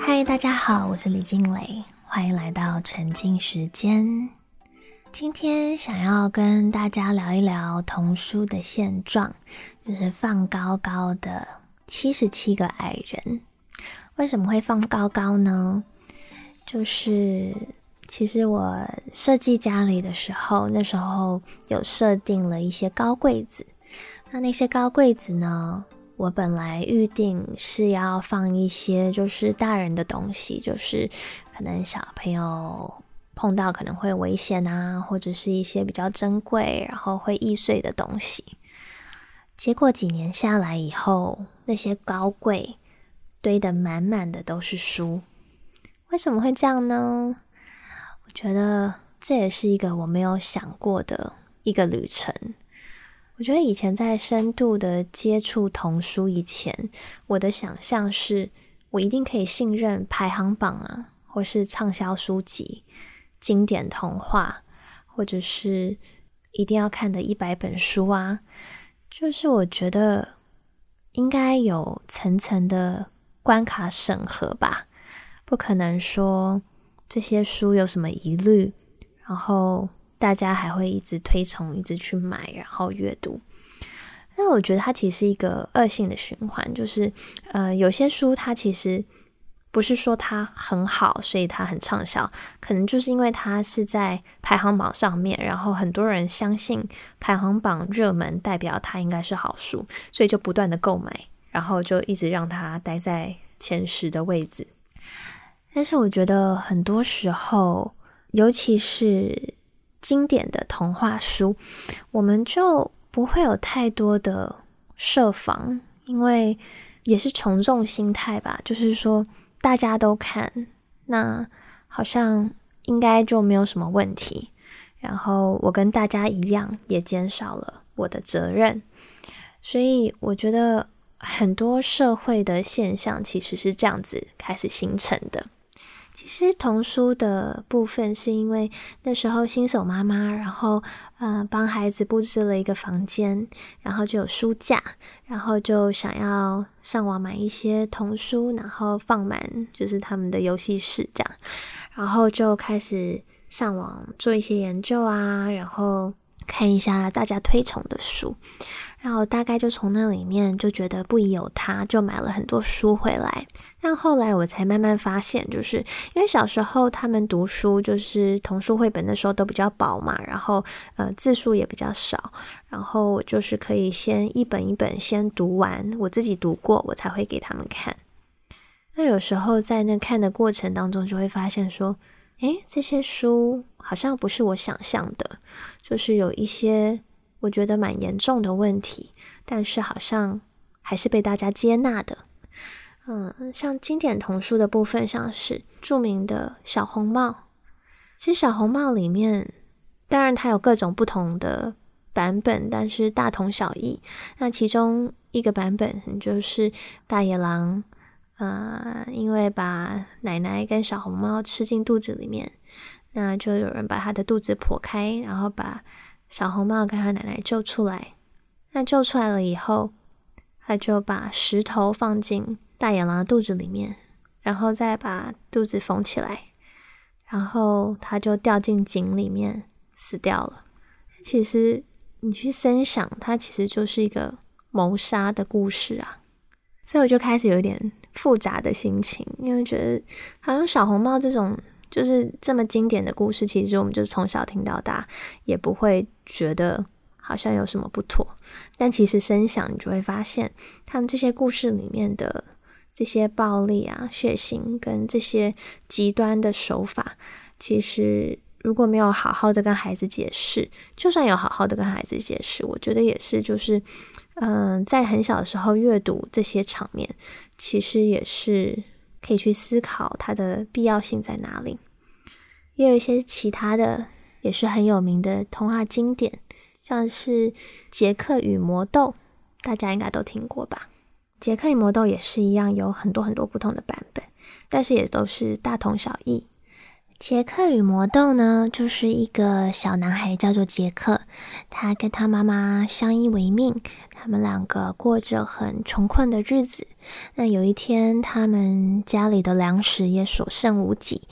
嗨，大家好，我是李静蕾，欢迎来到沉浸时间。今天想要跟大家聊一聊童书的现状，就是放高高的七十七个矮人。为什么会放高高呢？就是其实我设计家里的时候，那时候有设定了一些高柜子。那那些高柜子呢？我本来预定是要放一些就是大人的东西，就是可能小朋友碰到可能会危险啊，或者是一些比较珍贵然后会易碎的东西。结果几年下来以后，那些高柜堆得满满的都是书。为什么会这样呢？我觉得这也是一个我没有想过的一个旅程。我觉得以前在深度的接触童书以前，我的想象是我一定可以信任排行榜啊，或是畅销书籍、经典童话，或者是一定要看的一百本书啊。就是我觉得应该有层层的关卡审核吧，不可能说这些书有什么疑虑，然后。大家还会一直推崇，一直去买，然后阅读。那我觉得它其实是一个恶性的循环，就是呃，有些书它其实不是说它很好，所以它很畅销，可能就是因为它是在排行榜上面，然后很多人相信排行榜热门代表它应该是好书，所以就不断的购买，然后就一直让它待在前十的位置。但是我觉得很多时候，尤其是经典的童话书，我们就不会有太多的设防，因为也是从众心态吧。就是说，大家都看，那好像应该就没有什么问题。然后我跟大家一样，也减少了我的责任。所以我觉得很多社会的现象其实是这样子开始形成的。其实童书的部分是因为那时候新手妈妈，然后呃帮孩子布置了一个房间，然后就有书架，然后就想要上网买一些童书，然后放满就是他们的游戏室这样，然后就开始上网做一些研究啊，然后看一下大家推崇的书。然后大概就从那里面就觉得不疑有他，就买了很多书回来。但后来我才慢慢发现，就是因为小时候他们读书，就是童书绘本的时候都比较薄嘛，然后呃字数也比较少，然后我就是可以先一本一本先读完，我自己读过，我才会给他们看。那有时候在那看的过程当中，就会发现说，诶，这些书好像不是我想象的，就是有一些。我觉得蛮严重的问题，但是好像还是被大家接纳的。嗯，像经典童书的部分，像是著名的小红帽。其实小红帽里面，当然它有各种不同的版本，但是大同小异。那其中一个版本就是大野狼，呃，因为把奶奶跟小红帽吃进肚子里面，那就有人把他的肚子剖开，然后把。小红帽跟他奶奶救出来，那救出来了以后，他就把石头放进大野狼的肚子里面，然后再把肚子缝起来，然后他就掉进井里面死掉了。其实你去深想，它其实就是一个谋杀的故事啊，所以我就开始有点复杂的心情，因为觉得好像小红帽这种。就是这么经典的故事，其实我们就从小听到大，也不会觉得好像有什么不妥。但其实深想，你就会发现，他们这些故事里面的这些暴力啊、血腥跟这些极端的手法，其实如果没有好好的跟孩子解释，就算有好好的跟孩子解释，我觉得也是，就是嗯，在很小的时候阅读这些场面，其实也是。可以去思考它的必要性在哪里。也有一些其他的，也是很有名的童话经典，像是《杰克与魔豆》，大家应该都听过吧？《杰克与魔豆》也是一样，有很多很多不同的版本，但是也都是大同小异。杰克与魔豆呢，就是一个小男孩，叫做杰克。他跟他妈妈相依为命，他们两个过着很穷困的日子。那有一天，他们家里的粮食也所剩无几，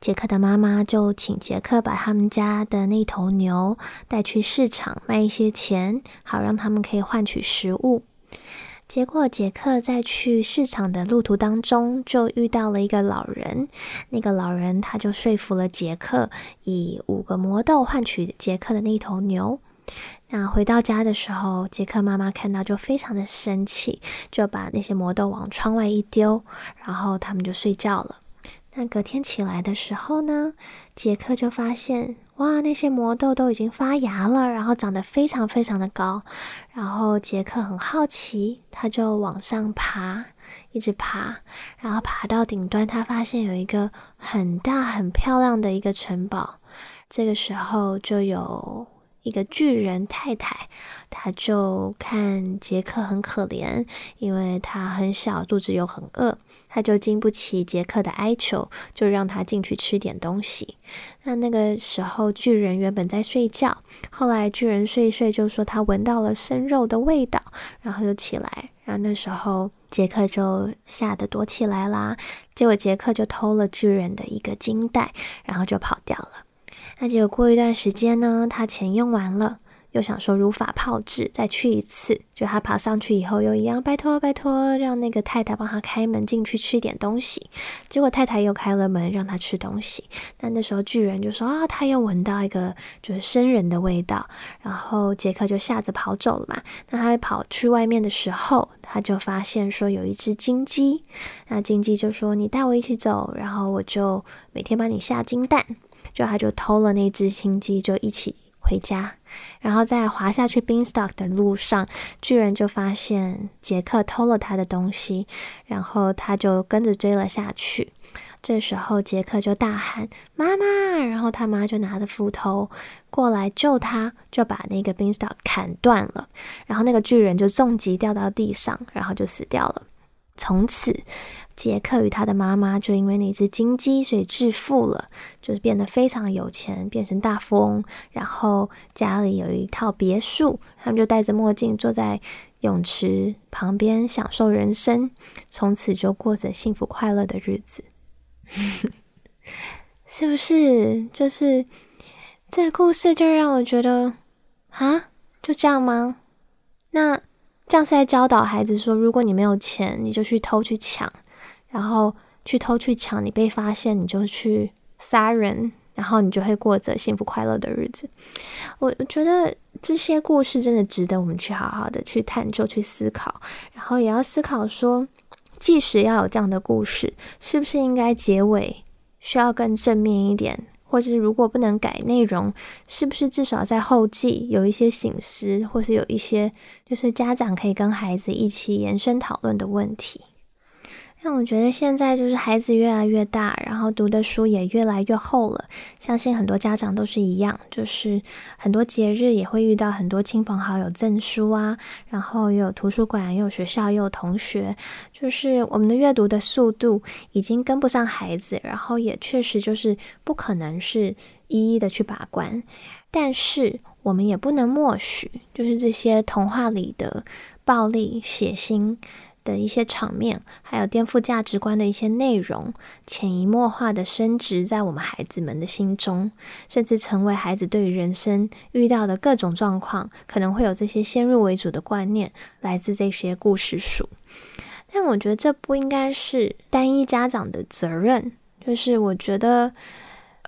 杰克的妈妈就请杰克把他们家的那头牛带去市场卖一些钱，好让他们可以换取食物。结果，杰克在去市场的路途当中，就遇到了一个老人。那个老人他就说服了杰克，以五个魔豆换取杰克的那头牛。那回到家的时候，杰克妈妈看到就非常的生气，就把那些魔豆往窗外一丢，然后他们就睡觉了。那隔天起来的时候呢，杰克就发现。哇，那些魔豆都已经发芽了，然后长得非常非常的高。然后杰克很好奇，他就往上爬，一直爬，然后爬到顶端，他发现有一个很大很漂亮的一个城堡。这个时候就有。一个巨人太太，他就看杰克很可怜，因为他很小，肚子又很饿，他就经不起杰克的哀求，就让他进去吃点东西。那那个时候，巨人原本在睡觉，后来巨人睡一睡，就说他闻到了生肉的味道，然后就起来。然后那时候，杰克就吓得躲起来啦。结果杰克就偷了巨人的一个金袋，然后就跑掉了。那结果过一段时间呢，他钱用完了，又想说如法炮制，再去一次。就他爬上去以后，又一样，拜托拜托，让那个太太帮他开门进去吃点东西。结果太太又开了门，让他吃东西。那那时候巨人就说啊，他又闻到一个就是生人的味道。然后杰克就吓着跑走了嘛。那他跑去外面的时候，他就发现说有一只金鸡。那金鸡就说你带我一起走，然后我就每天帮你下金蛋。就他就偷了那只青鸡，就一起回家，然后在滑下去 Beanstalk 的路上，巨人就发现杰克偷了他的东西，然后他就跟着追了下去。这时候杰克就大喊妈妈，然后他妈就拿着斧头过来救他，就把那个 Beanstalk 砍断了，然后那个巨人就重击掉到地上，然后就死掉了。从此。杰克与他的妈妈就因为那只金鸡，所以致富了，就是变得非常有钱，变成大富翁。然后家里有一套别墅，他们就戴着墨镜坐在泳池旁边享受人生，从此就过着幸福快乐的日子。是不是？就是这个故事就让我觉得啊，就这样吗？那这样是在教导孩子说，如果你没有钱，你就去偷去抢。然后去偷去抢，你被发现你就去杀人，然后你就会过着幸福快乐的日子。我我觉得这些故事真的值得我们去好好的去探究、去思考，然后也要思考说，即使要有这样的故事，是不是应该结尾需要更正面一点，或者是如果不能改内容，是不是至少在后记有一些醒思，或是有一些就是家长可以跟孩子一起延伸讨论的问题。那我觉得现在就是孩子越来越大，然后读的书也越来越厚了。相信很多家长都是一样，就是很多节日也会遇到很多亲朋好友赠书啊，然后也有图书馆，也有学校，也有同学，就是我们的阅读的速度已经跟不上孩子，然后也确实就是不可能是一一的去把关。但是我们也不能默许，就是这些童话里的暴力、血腥。的一些场面，还有颠覆价值观的一些内容，潜移默化的升值在我们孩子们的心中，甚至成为孩子对于人生遇到的各种状况，可能会有这些先入为主的观念，来自这些故事书。但我觉得这不应该是单一家长的责任，就是我觉得。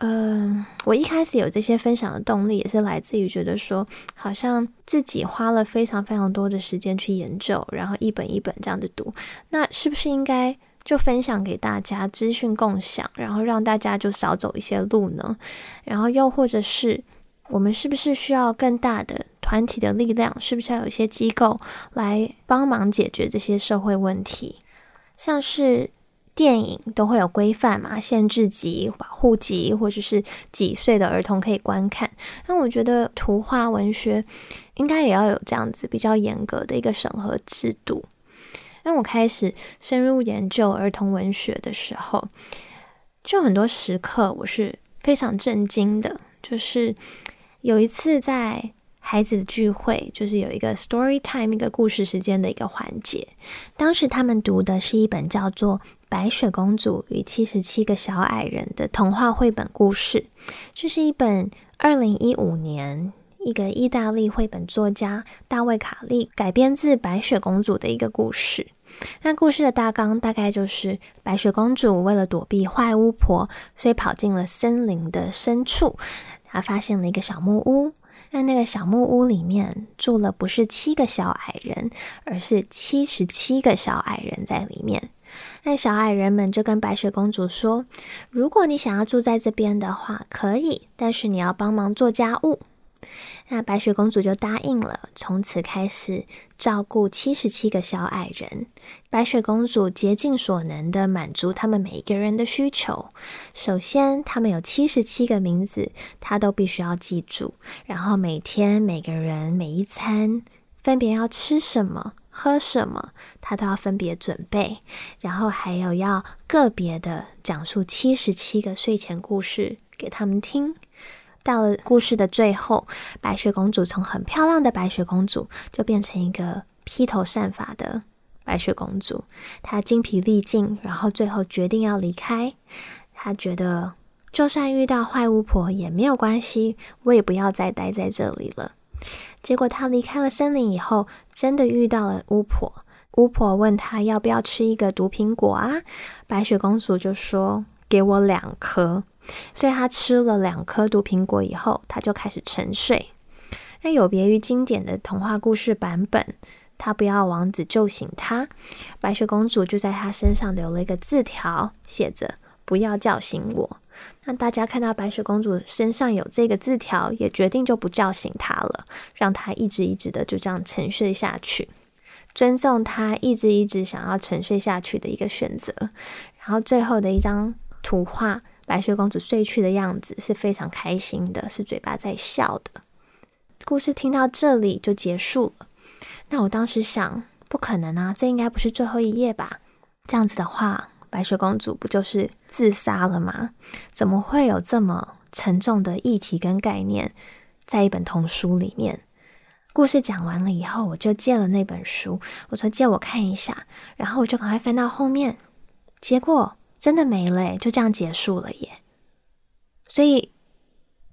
嗯，我一开始有这些分享的动力，也是来自于觉得说，好像自己花了非常非常多的时间去研究，然后一本一本这样的读，那是不是应该就分享给大家，资讯共享，然后让大家就少走一些路呢？然后又或者是，我们是不是需要更大的团体的力量？是不是要有一些机构来帮忙解决这些社会问题？像是。电影都会有规范嘛，限制级、保护级，或者是几岁的儿童可以观看。那我觉得图画文学应该也要有这样子比较严格的一个审核制度。当我开始深入研究儿童文学的时候，就很多时刻我是非常震惊的，就是有一次在。孩子的聚会就是有一个 story time，一个故事时间的一个环节。当时他们读的是一本叫做《白雪公主与七十七个小矮人》的童话绘本故事。这是一本二零一五年一个意大利绘本作家大卫卡利改编自《白雪公主》的一个故事。那故事的大纲大概就是白雪公主为了躲避坏巫婆，所以跑进了森林的深处，她发现了一个小木屋。在那个小木屋里面住了不是七个小矮人，而是七十七个小矮人在里面。那小矮人们就跟白雪公主说：“如果你想要住在这边的话，可以，但是你要帮忙做家务。”那白雪公主就答应了，从此开始照顾七十七个小矮人。白雪公主竭尽所能的满足他们每一个人的需求。首先，他们有七十七个名字，她都必须要记住。然后每天每个人每一餐分别要吃什么、喝什么，他都要分别准备。然后还有要个别的讲述七十七个睡前故事给他们听。到了故事的最后，白雪公主从很漂亮的白雪公主，就变成一个披头散发的白雪公主。她精疲力尽，然后最后决定要离开。她觉得，就算遇到坏巫婆也没有关系，我也不要再待在这里了。结果，她离开了森林以后，真的遇到了巫婆。巫婆问她要不要吃一个毒苹果啊？白雪公主就说：“给我两颗。”所以他吃了两颗毒苹果以后，他就开始沉睡。那有别于经典的童话故事版本，他不要王子救醒他，白雪公主就在他身上留了一个字条，写着“不要叫醒我”。那大家看到白雪公主身上有这个字条，也决定就不叫醒她了，让她一直一直的就这样沉睡下去，尊重她一直一直想要沉睡下去的一个选择。然后最后的一张图画。白雪公主睡去的样子是非常开心的，是嘴巴在笑的。故事听到这里就结束了。那我当时想，不可能啊，这应该不是最后一页吧？这样子的话，白雪公主不就是自杀了吗？怎么会有这么沉重的议题跟概念在一本童书里面？故事讲完了以后，我就借了那本书，我说借我看一下，然后我就赶快翻到后面，结果。真的没了，就这样结束了耶。所以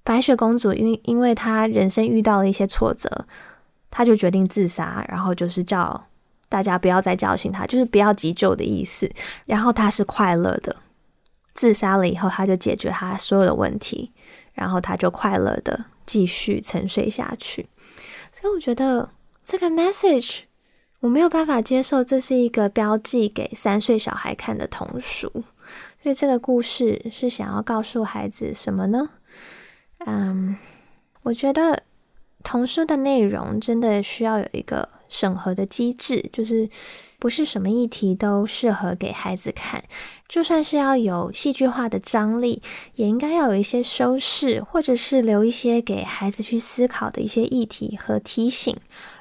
白雪公主因因为她人生遇到了一些挫折，她就决定自杀，然后就是叫大家不要再叫醒他，就是不要急救的意思。然后他是快乐的，自杀了以后，他就解决他所有的问题，然后他就快乐的继续沉睡下去。所以我觉得这个 message。我没有办法接受这是一个标记给三岁小孩看的童书，所以这个故事是想要告诉孩子什么呢？嗯，我觉得童书的内容真的需要有一个审核的机制，就是不是什么议题都适合给孩子看，就算是要有戏剧化的张力，也应该要有一些修饰，或者是留一些给孩子去思考的一些议题和提醒。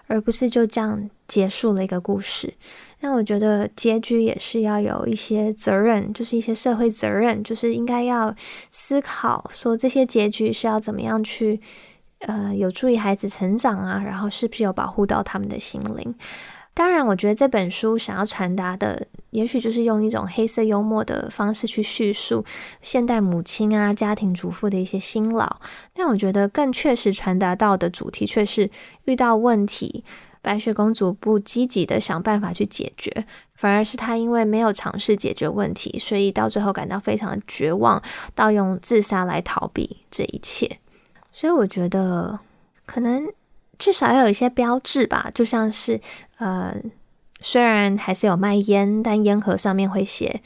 而不是就这样结束了一个故事。那我觉得结局也是要有一些责任，就是一些社会责任，就是应该要思考说这些结局是要怎么样去，呃，有助于孩子成长啊，然后是不是有保护到他们的心灵。当然，我觉得这本书想要传达的，也许就是用一种黑色幽默的方式去叙述现代母亲啊、家庭主妇的一些辛劳。但我觉得更确实传达到的主题，却是遇到问题，白雪公主不积极的想办法去解决，反而是她因为没有尝试解决问题，所以到最后感到非常的绝望，到用自杀来逃避这一切。所以我觉得可能。至少要有一些标志吧，就像是，呃，虽然还是有卖烟，但烟盒上面会写，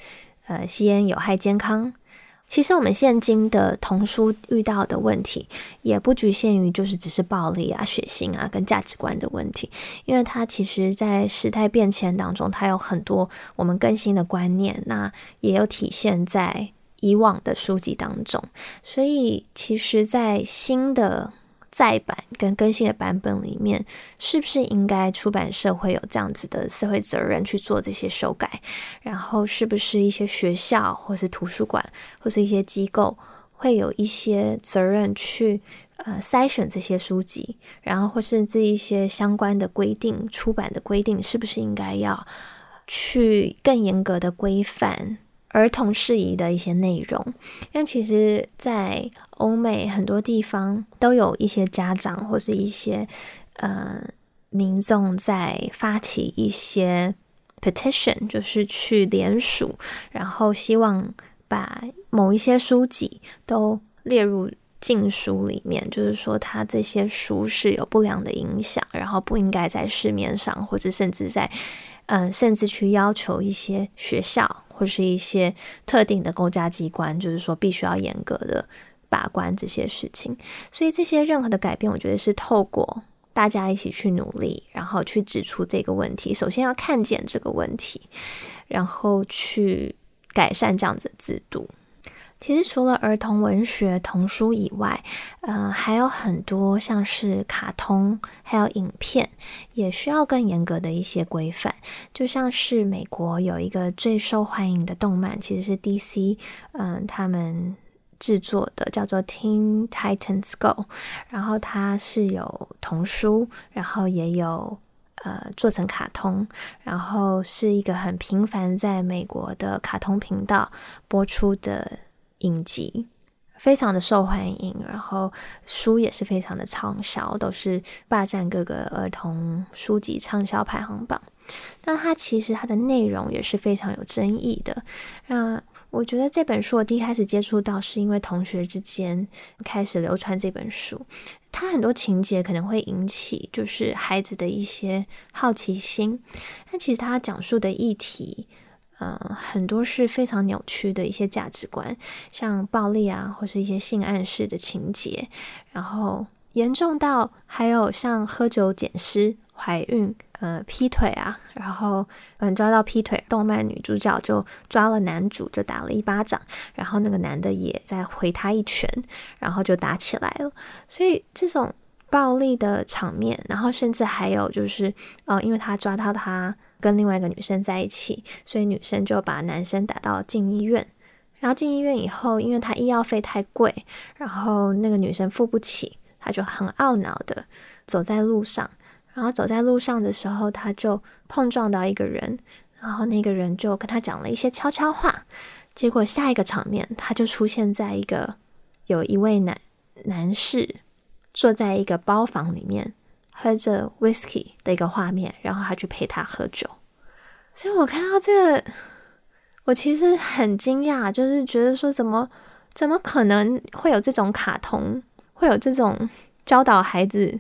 呃，吸烟有害健康。其实我们现今的童书遇到的问题，也不局限于就是只是暴力啊、血腥啊跟价值观的问题，因为它其实在时代变迁当中，它有很多我们更新的观念，那也有体现在以往的书籍当中。所以，其实，在新的再版跟更新的版本里面，是不是应该出版社会有这样子的社会责任去做这些修改？然后是不是一些学校或是图书馆或是一些机构会有一些责任去呃筛选这些书籍？然后或是这一些相关的规定出版的规定，是不是应该要去更严格的规范？儿童适宜的一些内容，因为其实，在欧美很多地方都有一些家长或是一些呃民众在发起一些 petition，就是去联署，然后希望把某一些书籍都列入禁书里面，就是说他这些书是有不良的影响，然后不应该在市面上，或者甚至在嗯，甚至去要求一些学校。或是一些特定的公家机关，就是说必须要严格的把关这些事情。所以这些任何的改变，我觉得是透过大家一起去努力，然后去指出这个问题。首先要看见这个问题，然后去改善这样子的制度。其实除了儿童文学童书以外，呃，还有很多像是卡通，还有影片，也需要更严格的一些规范。就像是美国有一个最受欢迎的动漫，其实是 DC，嗯，他们制作的，叫做《Teen Titans Go》，然后它是有童书，然后也有呃做成卡通，然后是一个很频繁在美国的卡通频道播出的。影集非常的受欢迎，然后书也是非常的畅销，都是霸占各个儿童书籍畅销排行榜。但它其实它的内容也是非常有争议的。那我觉得这本书我第一开始接触到，是因为同学之间开始流传这本书，它很多情节可能会引起就是孩子的一些好奇心，但其实它讲述的议题。嗯，很多是非常扭曲的一些价值观，像暴力啊，或是一些性暗示的情节，然后严重到还有像喝酒捡尸、怀孕、呃劈腿啊，然后嗯抓到劈腿，动漫女主角就抓了男主就打了一巴掌，然后那个男的也在回他一拳，然后就打起来了。所以这种暴力的场面，然后甚至还有就是哦，因为他抓到他。跟另外一个女生在一起，所以女生就把男生打到进医院。然后进医院以后，因为他医药费太贵，然后那个女生付不起，他就很懊恼的走在路上。然后走在路上的时候，他就碰撞到一个人，然后那个人就跟他讲了一些悄悄话。结果下一个场面，他就出现在一个有一位男男士坐在一个包房里面。喝着 whisky 的一个画面，然后他去陪他喝酒，所以我看到这个，我其实很惊讶，就是觉得说，怎么怎么可能会有这种卡通，会有这种教导孩子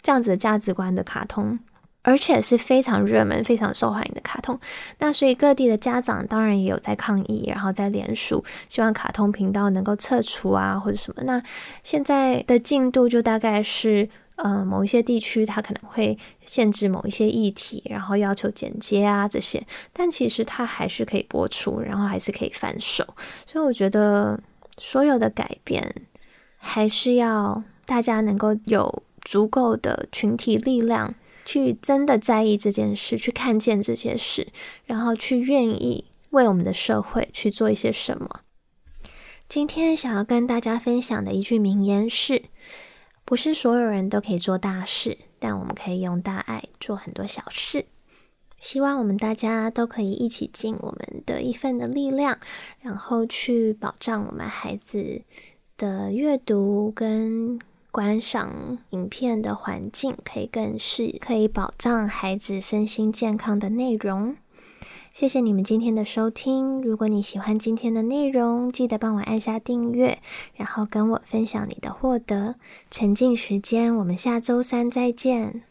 这样子的价值观的卡通，而且是非常热门、非常受欢迎的卡通。那所以各地的家长当然也有在抗议，然后在联署，希望卡通频道能够撤除啊，或者什么。那现在的进度就大概是。嗯，某一些地区它可能会限制某一些议题，然后要求剪接啊这些，但其实它还是可以播出，然后还是可以翻手。所以我觉得所有的改变还是要大家能够有足够的群体力量，去真的在意这件事，去看见这些事，然后去愿意为我们的社会去做一些什么。今天想要跟大家分享的一句名言是。不是所有人都可以做大事，但我们可以用大爱做很多小事。希望我们大家都可以一起尽我们的一份的力量，然后去保障我们孩子的阅读跟观赏影片的环境，可以更是可以保障孩子身心健康的内容。谢谢你们今天的收听。如果你喜欢今天的内容，记得帮我按下订阅，然后跟我分享你的获得。沉浸时间，我们下周三再见。